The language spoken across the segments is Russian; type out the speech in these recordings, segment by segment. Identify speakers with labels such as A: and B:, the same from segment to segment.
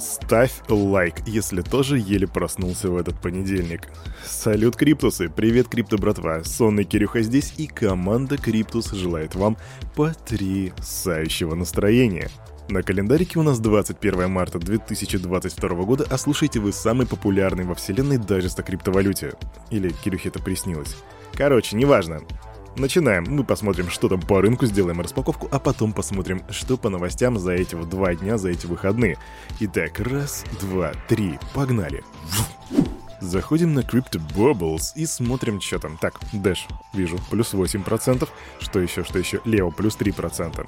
A: ставь лайк, если тоже еле проснулся в этот понедельник. Салют, Криптусы! Привет, Крипто братва! Сонный Кирюха здесь, и команда Криптус желает вам потрясающего настроения. На календарике у нас 21 марта 2022 года, а слушайте вы самый популярный во вселенной дайджест о криптовалюте. Или Кирюхе это приснилось. Короче, неважно. Начинаем. Мы посмотрим, что там по рынку, сделаем распаковку, а потом посмотрим, что по новостям за эти вот два дня, за эти выходные. Итак, раз, два, три, погнали. Заходим на Crypto Bubbles и смотрим, что там. Так, Dash, вижу, плюс 8%. Что еще, что еще? LEO, плюс 3%.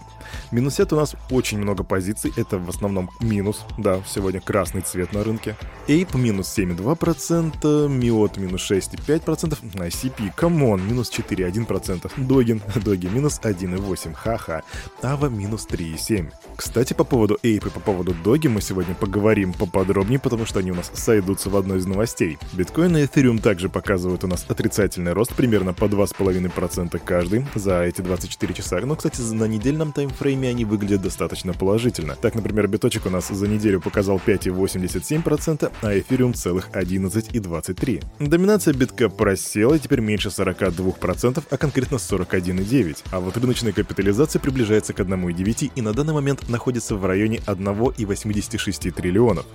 A: Минусят у нас очень много позиций. Это в основном минус. Да, сегодня красный цвет на рынке. Ape минус 7,2%. MIOTA минус 6,5%. ICP, come on, минус 4,1%. Догин, Doge минус 1,8%. Ха-ха. Ава минус 3,7%. Кстати, по поводу Ape и по поводу Доги мы сегодня поговорим поподробнее, потому что они у нас сойдутся в одной из новостей. Биткоин и Эthereum также показывают у нас отрицательный рост примерно по 2,5% каждый за эти 24 часа. Но, кстати, на недельном таймфрейме они выглядят достаточно положительно. Так, например, биточек у нас за неделю показал 5,87%, а Ethereum целых 11,23%. Доминация битка просела, теперь меньше 42%, а конкретно 41,9%. А вот рыночная капитализация приближается к 1,9 и на данный момент находится в районе 1,86 триллионов.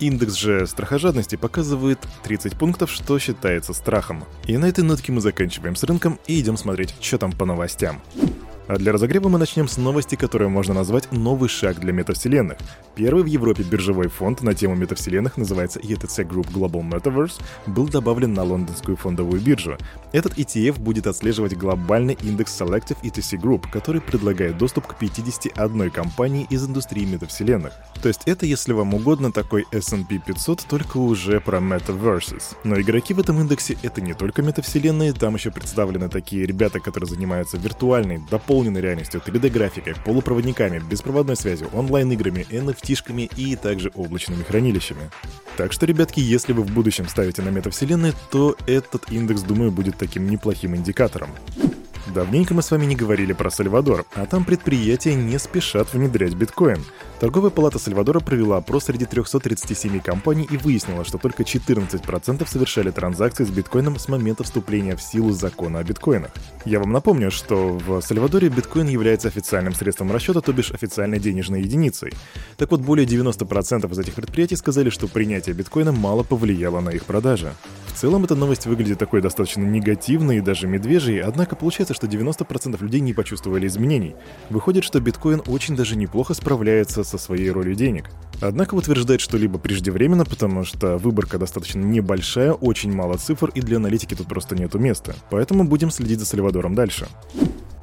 A: Индекс же страхожадности показывает 30 пунктов, что считается страхом. И на этой нотке мы заканчиваем с рынком и идем смотреть, что там по новостям. А для разогрева мы начнем с новости, которую можно назвать «Новый шаг для метавселенных». Первый в Европе биржевой фонд на тему метавселенных называется ETC Group Global Metaverse, был добавлен на лондонскую фондовую биржу. Этот ETF будет отслеживать глобальный индекс Selective ETC Group, который предлагает доступ к 51 компании из индустрии метавселенных. То есть это, если вам угодно, такой S&P 500, только уже про Metaverses. Но игроки в этом индексе — это не только метавселенные, там еще представлены такие ребята, которые занимаются виртуальной, дополнительной дополненной реальностью, 3D-графикой, полупроводниками, беспроводной связью, онлайн-играми, NFT-шками и также облачными хранилищами. Так что, ребятки, если вы в будущем ставите на метавселенные, то этот индекс, думаю, будет таким неплохим индикатором. Давненько мы с вами не говорили про Сальвадор, а там предприятия не спешат внедрять биткоин. Торговая палата Сальвадора провела опрос среди 337 компаний и выяснила, что только 14% совершали транзакции с биткоином с момента вступления в силу закона о биткоинах. Я вам напомню, что в Сальвадоре биткоин является официальным средством расчета, то бишь официальной денежной единицей. Так вот, более 90% из этих предприятий сказали, что принятие биткоина мало повлияло на их продажи. В целом эта новость выглядит такой достаточно негативной и даже медвежьей, однако получается, что 90% людей не почувствовали изменений. Выходит, что биткоин очень даже неплохо справляется со своей ролью денег. Однако утверждать что-либо преждевременно, потому что выборка достаточно небольшая, очень мало цифр, и для аналитики тут просто нету места. Поэтому будем следить за Сальвадором дальше.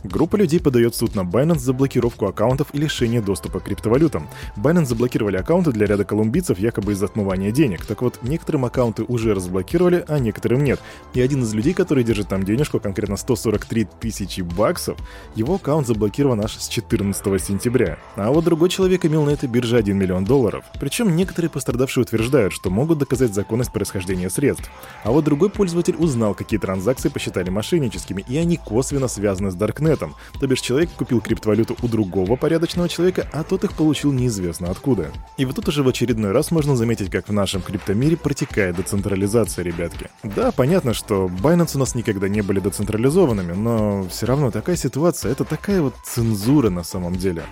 A: Группа людей подает суд на Binance за блокировку аккаунтов и лишение доступа к криптовалютам. Binance заблокировали аккаунты для ряда колумбийцев якобы из-за отмывания денег. Так вот, некоторым аккаунты уже разблокировали, а некоторым нет. И один из людей, который держит там денежку, конкретно 143 тысячи баксов, его аккаунт заблокирован аж с 14 сентября. А вот другой человек имел на этой бирже 1 миллион долларов. Причем некоторые пострадавшие утверждают, что могут доказать законность происхождения средств. А вот другой пользователь узнал, какие транзакции посчитали мошенническими, и они косвенно связаны с Darknet этом. То бишь человек купил криптовалюту у другого порядочного человека, а тот их получил неизвестно откуда. И вот тут уже в очередной раз можно заметить, как в нашем криптомире протекает децентрализация, ребятки. Да, понятно, что Binance у нас никогда не были децентрализованными, но все равно такая ситуация, это такая вот цензура на самом деле.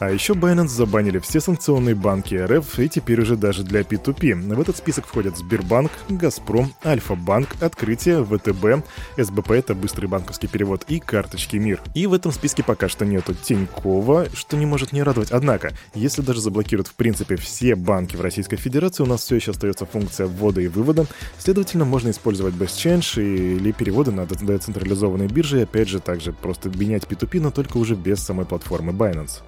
A: А еще Binance забанили все санкционные банки РФ и теперь уже даже для P2P. В этот список входят Сбербанк, Газпром, Альфа-банк, Открытие, ВТБ, СБП — это быстрый банковский перевод, и карточки МИР. И в этом списке пока что нету Тинькова, что не может не радовать. Однако, если даже заблокируют в принципе все банки в Российской Федерации, у нас все еще остается функция ввода и вывода, следовательно, можно использовать BestChange или переводы на децентрализованные биржи, опять же, также просто менять P2P, но только уже без самой платформы Binance.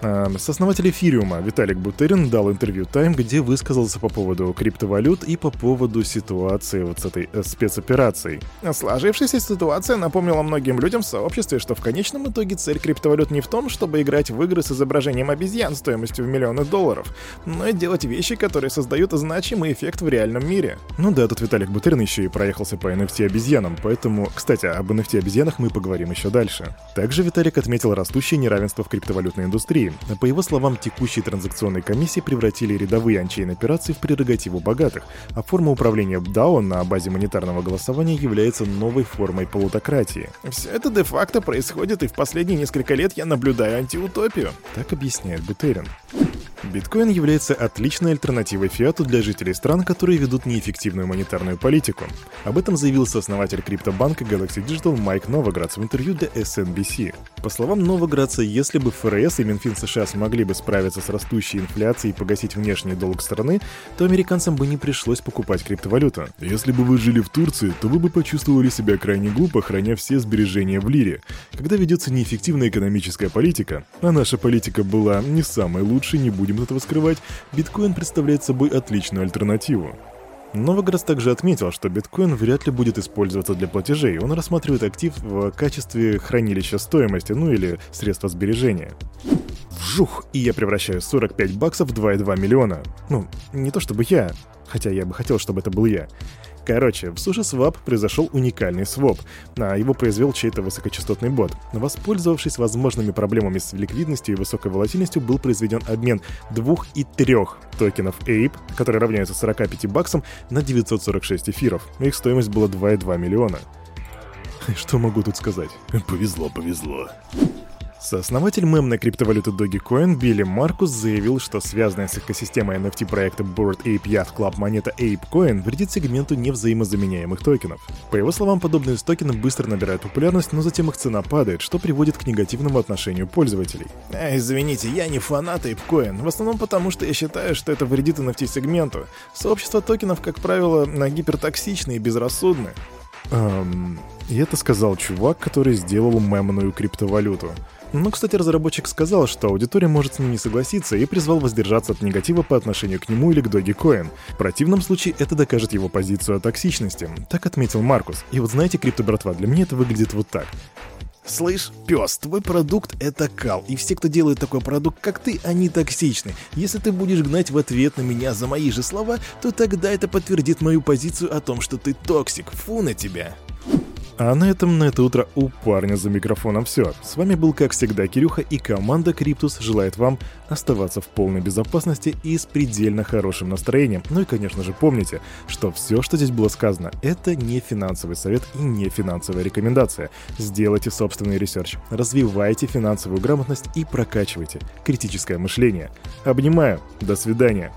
A: Эм, сооснователь эфириума Виталик Бутерин дал интервью Time, где высказался по поводу криптовалют и по поводу ситуации вот с этой э, спецоперацией.
B: Сложившаяся ситуация напомнила многим людям в сообществе, что в конечном итоге цель криптовалют не в том, чтобы играть в игры с изображением обезьян стоимостью в миллионы долларов, но и делать вещи, которые создают значимый эффект в реальном мире.
A: Ну да, тут Виталик Бутерин еще и проехался по NFT обезьянам, поэтому, кстати, об NFT обезьянах мы поговорим еще дальше. Также Виталик отметил растущее неравенство в криптовалютной индустрии, По его словам, текущие транзакционные комиссии превратили рядовые анчейн операции в прерогативу богатых, а форма управления DAO на базе монетарного голосования является новой формой полутократии.
B: Все это де-факто происходит, и в последние несколько лет я наблюдаю антиутопию.
A: Так объясняет Бутерин. Биткоин является отличной альтернативой фиату для жителей стран, которые ведут неэффективную монетарную политику. Об этом заявил сооснователь криптобанка Galaxy Digital Майк Новоградс в интервью для SNBC. По словам Новоградца, если бы ФРС и Минфин США смогли бы справиться с растущей инфляцией и погасить внешний долг страны, то американцам бы не пришлось покупать криптовалюту. Если бы вы жили в Турции, то вы бы почувствовали себя крайне глупо, храня все сбережения в лире. Когда ведется неэффективная экономическая политика, а наша политика была не самой лучшей, не будем этого скрывать, биткоин представляет собой отличную альтернативу. Новоград также отметил, что биткоин вряд ли будет использоваться для платежей. Он рассматривает актив в качестве хранилища стоимости, ну или средства сбережения. Вжух, и я превращаю 45 баксов в 2,2 миллиона. Ну, не то чтобы я, хотя я бы хотел, чтобы это был я. Короче, в SushiSwap произошел уникальный своп, а его произвел чей-то высокочастотный бот. Воспользовавшись возможными проблемами с ликвидностью и высокой волатильностью, был произведен обмен двух и трех токенов APE, которые равняются 45 баксам, на 946 эфиров. Их стоимость была 2,2 миллиона. Что могу тут сказать? Повезло, повезло. Сооснователь мемной криптовалюты Dogecoin Билли Маркус заявил, что связанная с экосистемой NFT проекта Board Ape Yacht Club монета ApeCoin вредит сегменту невзаимозаменяемых токенов. По его словам, подобные токены быстро набирают популярность, но затем их цена падает, что приводит к негативному отношению пользователей.
B: А, извините, я не фанат ApeCoin, в основном потому, что я считаю, что это вредит NFT-сегменту. Сообщество токенов, как правило, гипертоксичны и безрассудны.
A: Эм, и это сказал чувак, который сделал мемную криптовалюту. Но, кстати, разработчик сказал, что аудитория может с ним не согласиться и призвал воздержаться от негатива по отношению к нему или к Dogecoin. В противном случае это докажет его позицию о токсичности. Так отметил Маркус. И вот знаете, крипто братва, для меня это выглядит вот так.
B: Слышь, пес, твой продукт — это кал, и все, кто делает такой продукт, как ты, они токсичны. Если ты будешь гнать в ответ на меня за мои же слова, то тогда это подтвердит мою позицию о том, что ты токсик. Фу на тебя.
A: А на этом на это утро у парня за микрофоном все. С вами был, как всегда, Кирюха и команда Криптус желает вам оставаться в полной безопасности и с предельно хорошим настроением. Ну и, конечно же, помните, что все, что здесь было сказано, это не финансовый совет и не финансовая рекомендация. Сделайте собственный research, развивайте финансовую грамотность и прокачивайте критическое мышление. Обнимаю, до свидания.